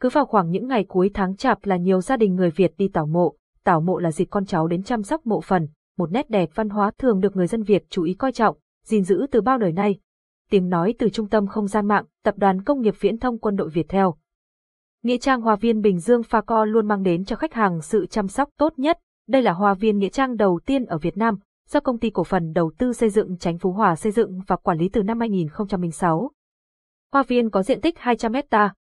cứ vào khoảng những ngày cuối tháng chạp là nhiều gia đình người Việt đi tảo mộ, tảo mộ là dịp con cháu đến chăm sóc mộ phần, một nét đẹp văn hóa thường được người dân Việt chú ý coi trọng, gìn giữ từ bao đời nay. Tiếng nói từ trung tâm không gian mạng, tập đoàn công nghiệp viễn thông quân đội Việt theo. Nghĩa trang Hoa viên Bình Dương Pha Co luôn mang đến cho khách hàng sự chăm sóc tốt nhất. Đây là hoa viên nghĩa trang đầu tiên ở Việt Nam, do công ty cổ phần đầu tư xây dựng Chánh Phú Hòa xây dựng và quản lý từ năm 2006. Hoa viên có diện tích 200 hecta,